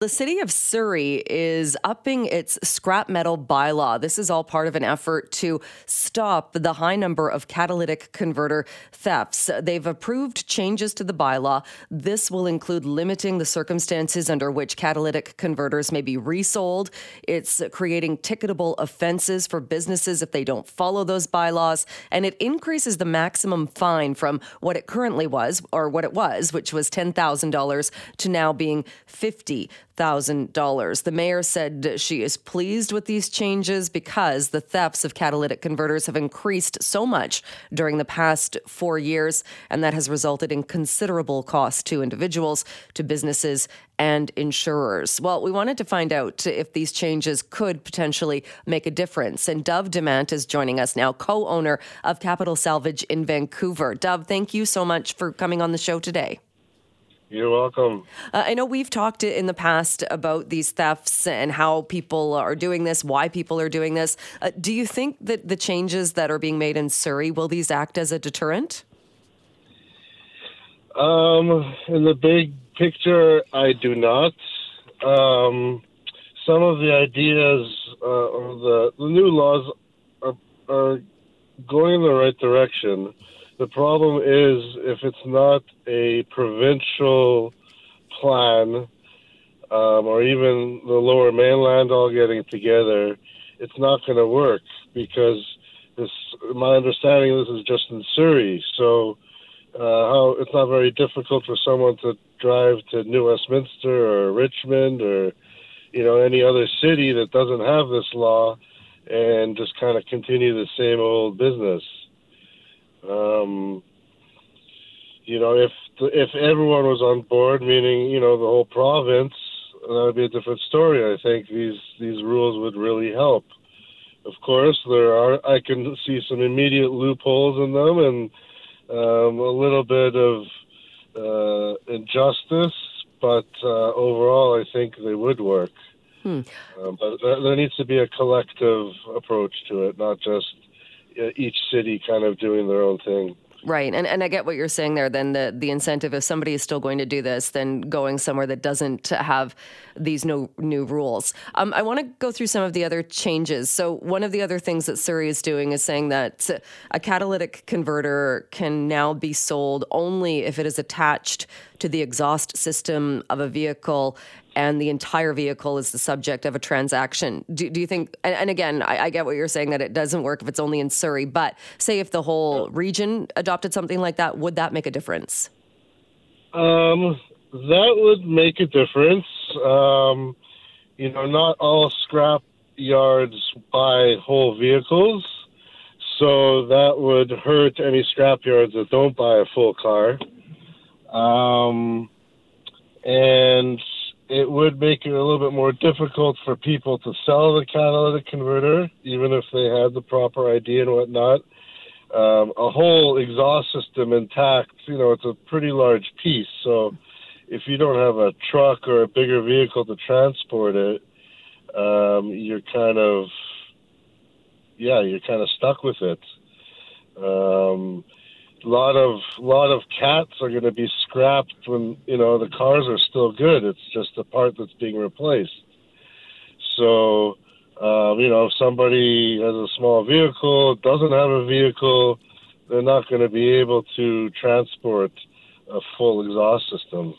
The city of Surrey is upping its scrap metal bylaw. This is all part of an effort to stop the high number of catalytic converter thefts. They've approved changes to the bylaw. This will include limiting the circumstances under which catalytic converters may be resold. It's creating ticketable offenses for businesses if they don't follow those bylaws. And it increases the maximum fine from what it currently was, or what it was, which was $10,000, to now being 50 $1,000. The mayor said she is pleased with these changes because the thefts of catalytic converters have increased so much during the past four years, and that has resulted in considerable costs to individuals, to businesses, and insurers. Well, we wanted to find out if these changes could potentially make a difference. And Dov Dimant is joining us now, co owner of Capital Salvage in Vancouver. Dov, thank you so much for coming on the show today. You're welcome. Uh, I know we've talked in the past about these thefts and how people are doing this, why people are doing this. Uh, do you think that the changes that are being made in Surrey will these act as a deterrent? Um, in the big picture, I do not. Um, some of the ideas uh, or the, the new laws are, are going in the right direction. The problem is if it's not a provincial plan um, or even the lower mainland all getting together, it's not going to work because this. My understanding, this is just in Surrey, so uh, how it's not very difficult for someone to drive to New Westminster or Richmond or you know any other city that doesn't have this law and just kind of continue the same old business. Um, you know, if if everyone was on board, meaning you know the whole province, that would be a different story. I think these these rules would really help. Of course, there are I can see some immediate loopholes in them and um, a little bit of uh, injustice, but uh, overall, I think they would work. Hmm. Um, but there needs to be a collective approach to it, not just each city kind of doing their own thing. Right, and and I get what you're saying there. Then the the incentive, if somebody is still going to do this, then going somewhere that doesn't have these no new rules. Um, I want to go through some of the other changes. So one of the other things that Surrey is doing is saying that a catalytic converter can now be sold only if it is attached to the exhaust system of a vehicle and the entire vehicle is the subject of a transaction. Do, do you think, and, and again, I, I, get what you're saying that it doesn't work if it's only in Surrey, but say if the whole region adopted something like that, would that make a difference? Um, that would make a difference. Um, you know, not all scrap yards buy whole vehicles, so that would hurt any scrap yards that don't buy a full car. Um, and it would make it a little bit more difficult for people to sell the catalytic converter, even if they had the proper ID and whatnot. Um, a whole exhaust system intact, you know, it's a pretty large piece. So if you don't have a truck or a bigger vehicle to transport it, um, you're kind of, yeah, you're kind of stuck with it. Um, lot of lot of cats are going to be scrapped when you know the cars are still good. It's just the part that's being replaced. So, um, you know, if somebody has a small vehicle, doesn't have a vehicle, they're not going to be able to transport a full exhaust system.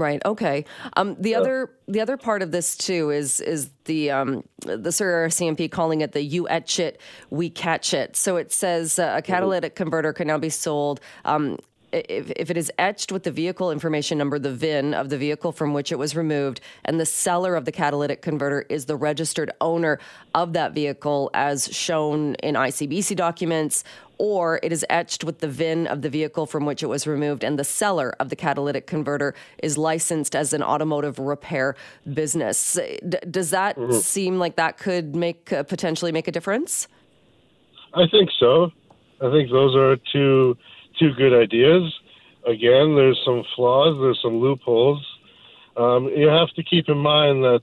Right. Okay. Um, the yeah. other the other part of this too is is the um, the Surrey RCMP calling it the "you etch it, we catch it." So it says uh, a mm-hmm. catalytic converter can now be sold um, if, if, it is etched with the vehicle information number, the VIN of the vehicle from which it was removed, and the seller of the catalytic converter is the registered owner of that vehicle as shown in ICBC documents, or it is etched with the VIN of the vehicle from which it was removed, and the seller of the catalytic converter is licensed as an automotive repair business. D- does that mm-hmm. seem like that could make uh, potentially make a difference? I think so. I think those are two two good ideas. Again, there's some flaws, there's some loopholes. Um, you have to keep in mind that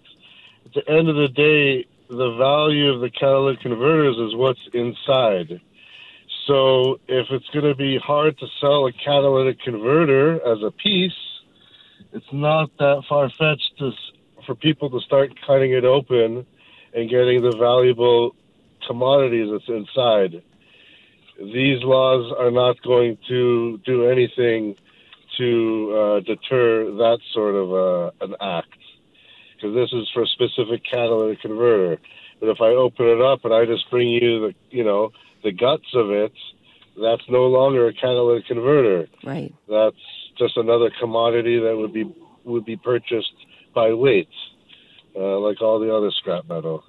at the end of the day, the value of the catalytic converters is what's inside. So if it's going to be hard to sell a catalytic converter as a piece, it's not that far fetched for people to start cutting it open and getting the valuable commodities that's inside. These laws are not going to do anything to uh, deter that sort of uh, an act because this is for a specific catalytic converter. But if I open it up and I just bring you the you know the guts of it, that's no longer a catalytic converter. Right. That's just another commodity that would be would be purchased by weight, uh, like all the other scrap metal.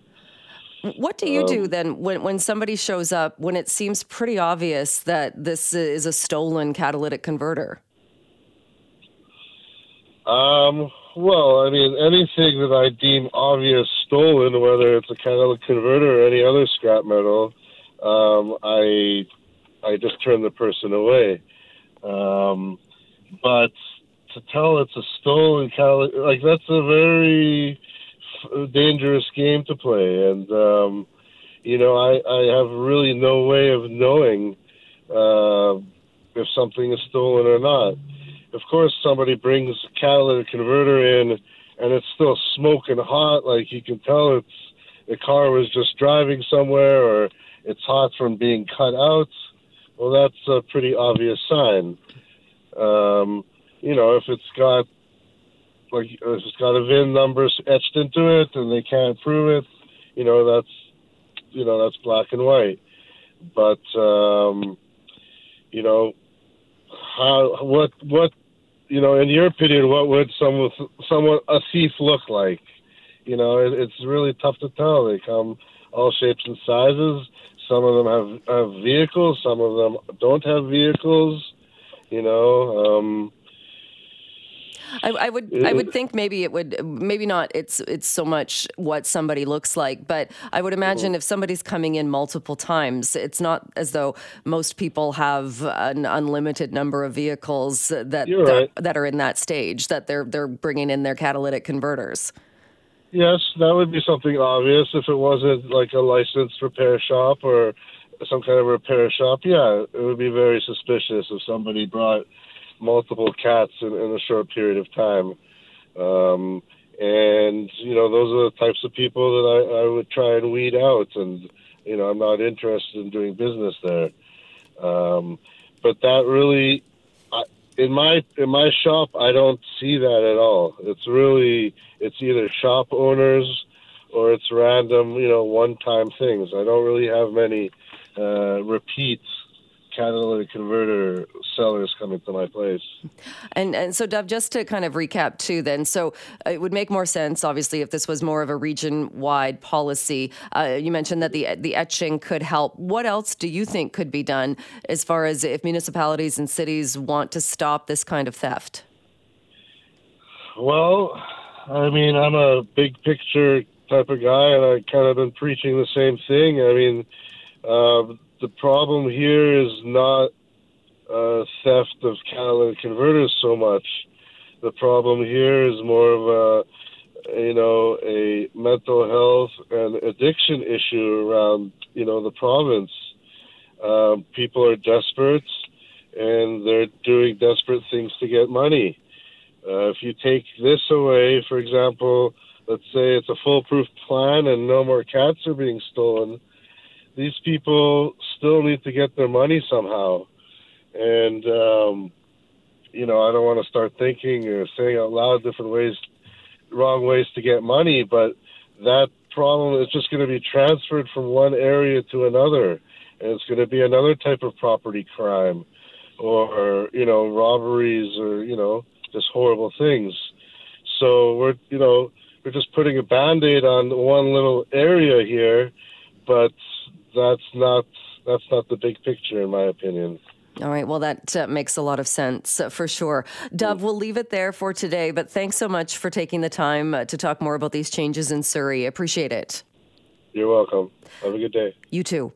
What do you um, do then when, when somebody shows up when it seems pretty obvious that this is a stolen catalytic converter? Um, well, I mean, anything that I deem obvious stolen, whether it's a catalytic converter or any other scrap metal, um, I I just turn the person away. Um, but to tell it's a stolen catalytic, like that's a very dangerous game to play, and um, you know, I I have really no way of knowing uh, if something is stolen or not. Of course somebody brings a catalytic converter in and it's still smoking hot, like you can tell it's the car was just driving somewhere or it's hot from being cut out, well, that's a pretty obvious sign. Um, you know, if it's got like it's got a VIN number etched into it and they can't prove it, you know, that's you know that's black and white. But um, you know, how what what you know in your opinion what would someone someone a thief look like? You know it, it's really tough to tell. They come all shapes and sizes. Some of them have have vehicles. Some of them don't have vehicles. You know um I, I, would I would think maybe it would maybe not it's it's so much what somebody looks like, but I would imagine if somebody's coming in multiple times, it's not as though most people have an unlimited number of vehicles that that, right. that are in that stage that they're they're bringing in their catalytic converters. Yes, that would be something obvious if it wasn't like a licensed repair shop or some kind of repair shop. Yeah, it would be very suspicious if somebody brought multiple cats in, in a short period of time. Um, and you know, those are the types of people that I, I would try and weed out. And you know, I'm not interested in doing business there. Um, but that really, I, in my in my shop, I don't see that at all. It's really it's either shop owners or it's random, you know, one-time things. I don't really have many uh, repeats catalytic converter sellers coming to my place. And and so Dov, just to kind of recap too, then, so uh, it would make more sense, obviously, if this was more of a region-wide policy. Uh, you mentioned that the the etching could help. What else do you think could be done as far as if municipalities and cities want to stop this kind of theft? Well, I mean, I'm a big picture type of guy, and I kind of been preaching the same thing. I mean. Uh, the problem here is not uh, theft of catalytic converters so much. The problem here is more of a, you know, a mental health and addiction issue around, you know, the province. Um, people are desperate, and they're doing desperate things to get money. Uh, if you take this away, for example, let's say it's a foolproof plan and no more cats are being stolen these people still need to get their money somehow. And, um, you know, I don't want to start thinking or saying out loud different ways, wrong ways to get money, but that problem is just going to be transferred from one area to another. And it's going to be another type of property crime or, you know, robberies or, you know, just horrible things. So we're, you know, we're just putting a band aid on one little area here, but that's not that's not the big picture, in my opinion. All right. Well, that uh, makes a lot of sense uh, for sure. Dov, we'll leave it there for today, but thanks so much for taking the time uh, to talk more about these changes in Surrey. Appreciate it. You're welcome. Have a good day. You too.